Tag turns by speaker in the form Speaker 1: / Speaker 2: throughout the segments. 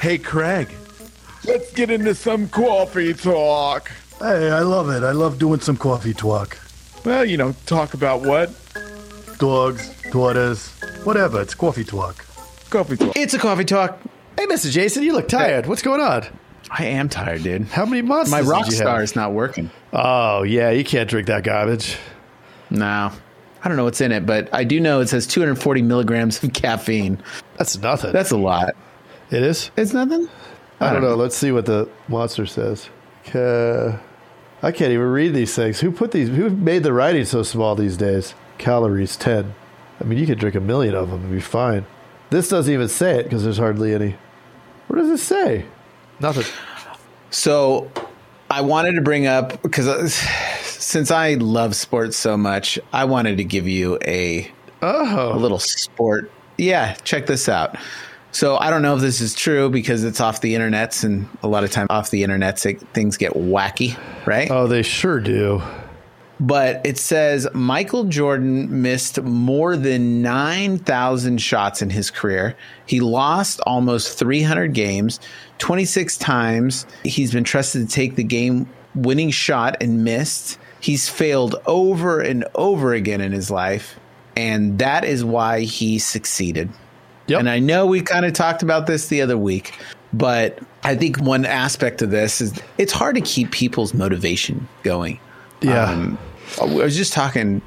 Speaker 1: Hey, Craig, let's get into some coffee talk.
Speaker 2: Hey, I love it. I love doing some coffee talk.
Speaker 1: Well, you know, talk about what?
Speaker 2: Dogs, daughters, whatever. It's coffee talk.
Speaker 1: Coffee talk.
Speaker 3: It's a coffee talk.
Speaker 4: Hey, Mr. Jason, you look tired. What's going on?
Speaker 3: I am tired, dude.
Speaker 4: How many months?
Speaker 3: My
Speaker 4: did
Speaker 3: rock
Speaker 4: you have?
Speaker 3: star is not working.
Speaker 4: Oh yeah, you can't drink that garbage.
Speaker 3: No. I don't know what's in it, but I do know it says 240 milligrams of caffeine.
Speaker 4: That's nothing.
Speaker 3: That's a lot.
Speaker 4: It is.
Speaker 3: It's nothing?
Speaker 4: I don't know. Let's see what the monster says. I can't even read these things. Who put these? Who made the writing so small these days? Calories ten. I mean, you could drink a million of them and be fine. This doesn't even say it because there's hardly any. What does it say? Nothing.
Speaker 3: So I wanted to bring up because uh, since I love sports so much, I wanted to give you a
Speaker 4: Oh,
Speaker 3: a little sport. Yeah, check this out. So I don't know if this is true because it's off the internets, and a lot of time off the internets it, things get wacky, right?
Speaker 4: oh, they sure do.
Speaker 3: But it says Michael Jordan missed more than 9,000 shots in his career. He lost almost 300 games, 26 times. He's been trusted to take the game winning shot and missed. He's failed over and over again in his life. And that is why he succeeded.
Speaker 4: Yep.
Speaker 3: And I know we kind of talked about this the other week, but I think one aspect of this is it's hard to keep people's motivation going.
Speaker 4: Yeah.
Speaker 3: Um, I was just talking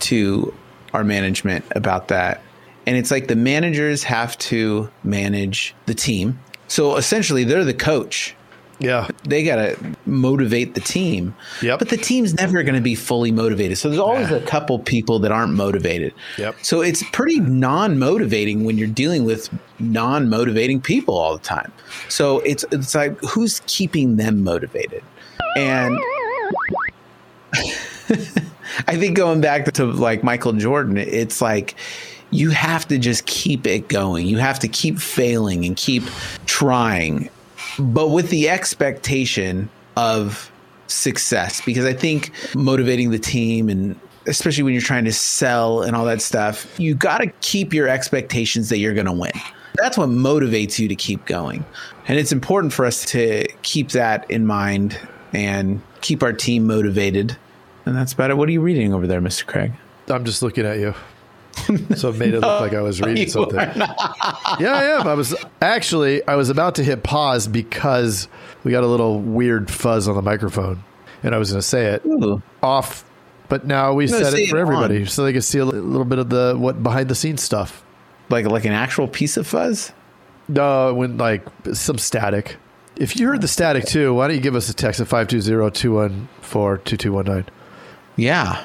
Speaker 3: to our management about that. And it's like the managers have to manage the team. So essentially, they're the coach.
Speaker 4: Yeah.
Speaker 3: They got to motivate the team.
Speaker 4: Yep.
Speaker 3: But the team's never going to be fully motivated. So there's always a couple people that aren't motivated.
Speaker 4: Yep.
Speaker 3: So it's pretty non motivating when you're dealing with non motivating people all the time. So it's, it's like, who's keeping them motivated? And I think going back to like Michael Jordan, it's like you have to just keep it going. You have to keep failing and keep trying, but with the expectation of success. Because I think motivating the team and especially when you're trying to sell and all that stuff, you got to keep your expectations that you're going to win. That's what motivates you to keep going. And it's important for us to keep that in mind and keep our team motivated. And that's about it. What are you reading over there, Mr. Craig?
Speaker 4: I'm just looking at you. So it made it look like I was reading something.
Speaker 3: are
Speaker 4: Yeah, I am. I was actually I was about to hit pause because we got a little weird fuzz on the microphone, and I was going to say it
Speaker 3: Ooh.
Speaker 4: off, but now we
Speaker 3: No,
Speaker 4: said it for
Speaker 3: it
Speaker 4: everybody
Speaker 3: on.
Speaker 4: so they can see a little bit of the what behind the scenes stuff.
Speaker 3: Like like an actual piece of fuzz?
Speaker 4: No, when like some static. If you heard the static too, why don't you give us a text at 520-214-2219.
Speaker 3: Yeah.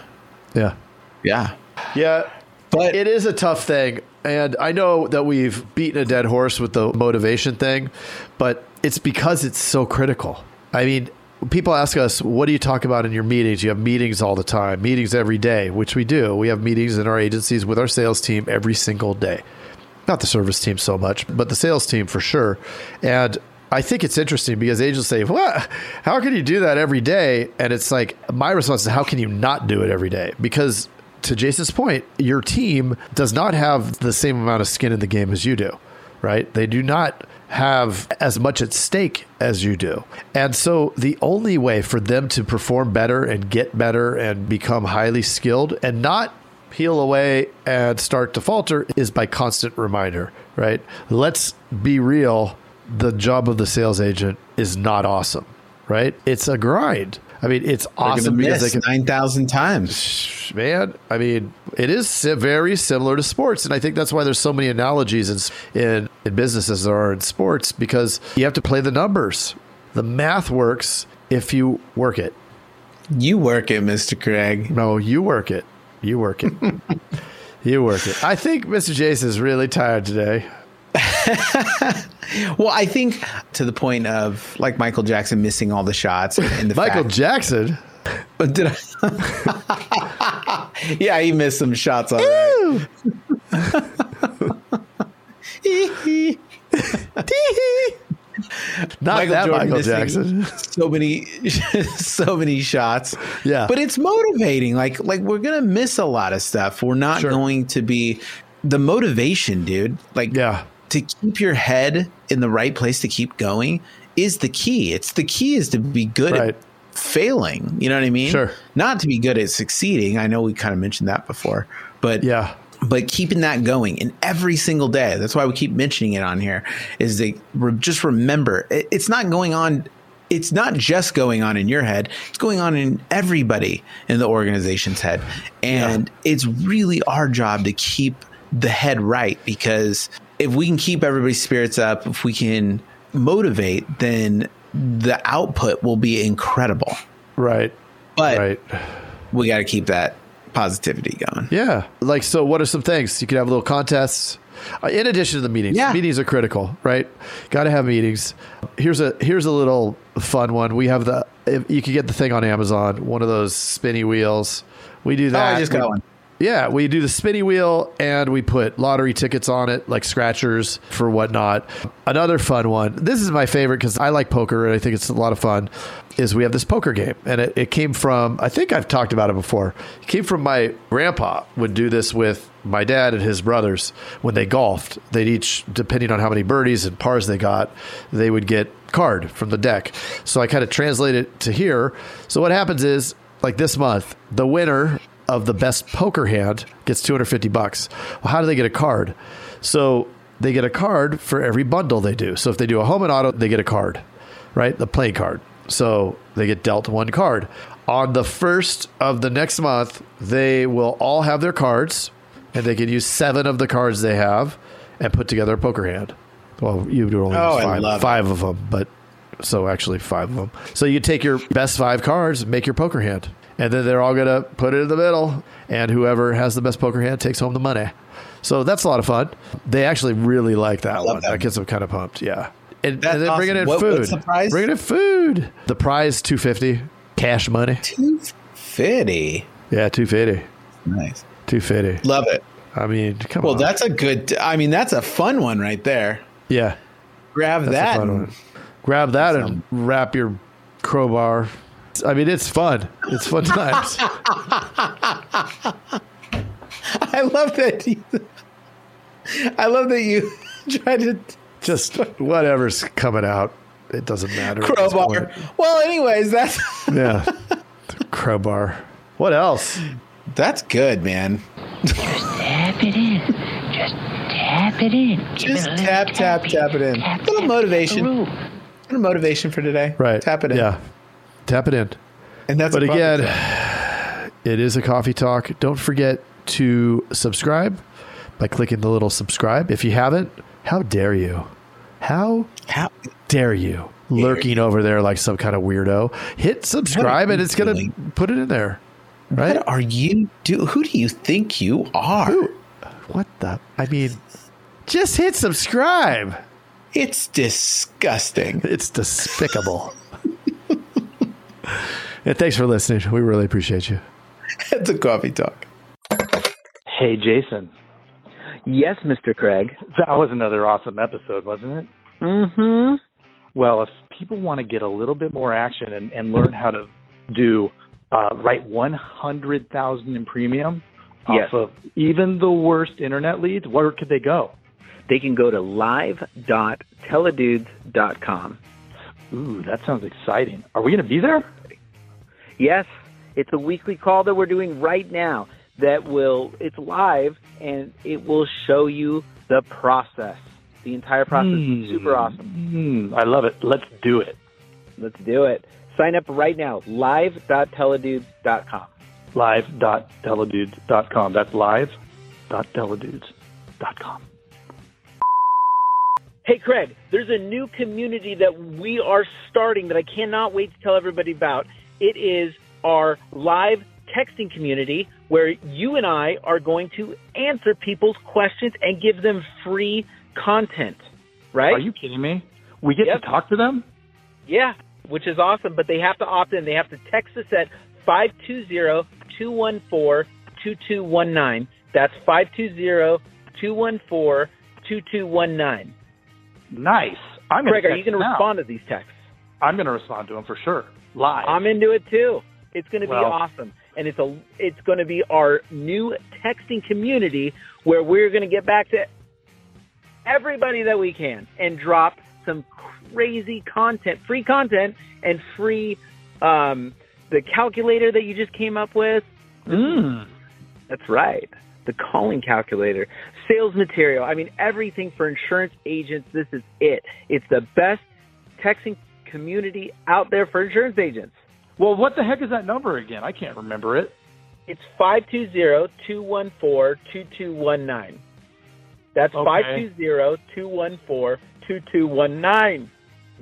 Speaker 4: Yeah.
Speaker 3: Yeah.
Speaker 4: Yeah,
Speaker 3: But
Speaker 4: it is a tough thing. And I know that we've beaten a dead horse with the motivation thing, but it's because it's so critical. I mean, people ask us, what do you talk about in your meetings? You have meetings all the time, meetings every day, which we do. We have meetings in our agencies with our sales team every single day. Not the service team so much, but the sales team for sure. And I think it's interesting because agents say, "What? How can you do that every day?" And it's like my response is, "How can you not do it every day?" Because to Jason's point, your team does not have the same amount of skin in the game as you do, right? They do not have as much at stake as you do. And so the only way for them to perform better and get better and become highly skilled and not peel away and start to falter is by constant reminder, right? Let's be real. The job of the sales agent is not awesome, right? It's a grind. I mean, it's awesome because they can
Speaker 3: nine thousand times.
Speaker 4: man. I mean, it is very similar to sports, and I think that's why there's so many analogies in in, in business as there are in sports because you have to play the numbers. The math works if you work it.
Speaker 3: You work it, Mr. Craig.
Speaker 4: No, you work it. You work it. you work it. I think Mr. Jason is really tired today.
Speaker 3: Well, I think to the point of like Michael Jackson missing all the shots and the
Speaker 4: Michael
Speaker 3: fact,
Speaker 4: Jackson.
Speaker 3: but did I? yeah, he missed some shots. All right.
Speaker 4: Not that Michael Jackson.
Speaker 3: So many, so many shots.
Speaker 4: Yeah.
Speaker 3: but it's motivating. Like, like we're gonna miss a lot of stuff. We're not
Speaker 4: Sure.
Speaker 3: going to be the motivation, dude. Like,
Speaker 4: Yeah.
Speaker 3: To keep your head in the right place to keep going is the key. It's the key is to be good
Speaker 4: Right.
Speaker 3: at failing. You know what I mean?
Speaker 4: Sure.
Speaker 3: Not to be good at succeeding. I know we kind of mentioned that before, but
Speaker 4: Yeah.
Speaker 3: but keeping that going in every single day. That's why we keep mentioning it on here. Is they re- just remember it, it's not going on. It's not just going on in your head. It's going on in everybody in the organization's head, and it's really our job to keep the head right because if we can keep everybody's spirits up, if we can motivate, then the output will be incredible.
Speaker 4: Right.
Speaker 3: But
Speaker 4: Right.
Speaker 3: we got to keep that positivity going.
Speaker 4: Yeah. Like, so what are some things? You could have little contests. Uh, in addition to the meetings,
Speaker 3: Yeah.
Speaker 4: meetings are critical, right? Got to have meetings. Here's a here's a little fun one. We have the if you can get the thing on Amazon, one of those spinny wheels. We do that. Oh.
Speaker 3: I just got
Speaker 4: We-
Speaker 3: one.
Speaker 4: Yeah, we do the spinny wheel and we put lottery tickets on it, like scratchers for whatnot. Another fun one. This is my favorite because I like poker and I think it's a lot of fun. Is we have this poker game and it, it came from I think I've talked about it before. It came from my grandpa would do this with my dad and his brothers when they golfed. They'd each, depending on how many birdies and pars they got, they would get card from the deck. So I kind of translate it to here. So what happens is like this month, the winner of the best poker hand gets 250 bucks. Well, how do they get a card? So they get a card for every bundle they do. So if they do a home and auto, they get a card, right? The play card. So they get dealt one card. On the first of the next month, they will all have their cards and they can use seven of the cards they have and put together a poker hand. Well, you do only
Speaker 3: Oh,
Speaker 4: five, five of them, but so actually five of them. So you take your best five cards, make your poker hand, and then they're all gonna put it in the middle, and whoever has the best poker hand takes home the money. So that's a lot of fun. They actually really like that one. That.
Speaker 3: that.
Speaker 4: gets them kind of pumped. Yeah, and, and then bringing in
Speaker 3: What-
Speaker 4: food.
Speaker 3: what's the prize?
Speaker 4: Bringing in food. The prize two fifty cash money.
Speaker 3: Two fifty.
Speaker 4: Yeah, two fifty.
Speaker 3: Nice.
Speaker 4: Two fifty.
Speaker 3: Love it.
Speaker 4: I mean, come
Speaker 3: Well,
Speaker 4: on.
Speaker 3: Well, that's a good. I mean, that's a fun one right there.
Speaker 4: yeah.
Speaker 3: Grab
Speaker 4: That's
Speaker 3: that. and-.
Speaker 4: Grab that and wrap your crowbar. I mean, it's fun. It's fun times.
Speaker 3: I love that. You, I love that you try to
Speaker 4: Just whatever's coming out. It doesn't matter.
Speaker 3: crowbar. Well, anyways, that's
Speaker 4: Yeah. crowbar. What else?
Speaker 3: that's good, man.
Speaker 5: Just tap it in. Just tap it in. Give
Speaker 3: Just
Speaker 5: it a little
Speaker 3: tap, tap, tap it in.
Speaker 5: Tap,
Speaker 3: Little motivation.
Speaker 5: Ooh.
Speaker 3: Little motivation for today.
Speaker 4: Right.
Speaker 3: Tap it in.
Speaker 4: Yeah. Tap it in.
Speaker 3: And that's.
Speaker 4: But again,
Speaker 3: talk.
Speaker 4: it is a coffee talk. Don't forget to subscribe by clicking the little subscribe. If you haven't, how dare you? How
Speaker 3: How,
Speaker 4: dare you? Lurking over there like some kind of weirdo. Hit subscribe and it's going to put it in there. Right?
Speaker 3: what are you do? Who do you think you are?
Speaker 4: What the? I mean, just hit subscribe.
Speaker 3: It's disgusting.
Speaker 4: It's despicable. And thanks for listening. We really appreciate you.
Speaker 3: It's a coffee talk.
Speaker 6: Hey, Jason.
Speaker 7: Yes, Mr. Craig.
Speaker 6: That was another awesome episode, wasn't it?
Speaker 7: Mm-hmm.
Speaker 6: Well, if people want to get a little bit more action and, and learn how to do uh, write 100,000 in premium
Speaker 7: Yes.
Speaker 6: off of even the worst internet leads, where could they go?
Speaker 7: They can go to live.theidudes.com.
Speaker 6: Ooh, that sounds exciting. Are we going to be there?
Speaker 7: Yes, it's a weekly call that we're doing right now that will, it's live and it will show you the process. The entire process is super awesome.
Speaker 6: Hmm, I love it. Let's do it.
Speaker 7: Let's do it. Sign up right now, live.theidudes.com.
Speaker 6: Live.theidudes.com. That's live.theidudes.com.
Speaker 7: Hey, Craig, there's a new community that we are starting that I cannot wait to tell everybody about. It is our live texting community where you and I are going to answer people's questions and give them free content, right?
Speaker 6: Are you kidding me? We get
Speaker 7: Yep.
Speaker 6: to talk to them?
Speaker 7: Yeah, which is awesome, but they have to opt in. They have to text us at 520-214-2219. That's 520-214-2219.
Speaker 6: Nice. I'm to
Speaker 7: are you going to respond to these texts?
Speaker 6: I'm going to respond to them for sure. Live.
Speaker 7: I'm into it too. It's going to be awesome, and it's a it's going to be our new texting community where we're going to get back to everybody that we can and drop some crazy content, free content, and free um, the calculator that you just came up with.
Speaker 6: Mm.
Speaker 7: That's right. The calling calculator, sales material. I mean, everything for insurance agents. This is it. It's the best texting community out there for insurance agents.
Speaker 6: Well, what the heck is that number again? I can't remember it.
Speaker 7: It's 520-214-2219. That's
Speaker 6: Okay.
Speaker 7: 520-214-2219.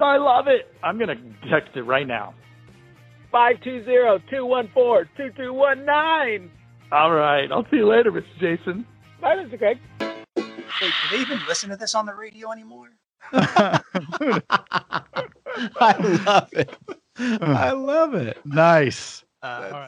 Speaker 6: I love it. I'm going to text it right now.
Speaker 7: 520-214-2219.
Speaker 6: All right. I'll see you later, Mr. Jason.
Speaker 7: Bye, Mr. Craig.
Speaker 8: Wait, do they even listen to this on the radio anymore?
Speaker 3: I love it. I love it.
Speaker 4: Nice.
Speaker 8: Uh,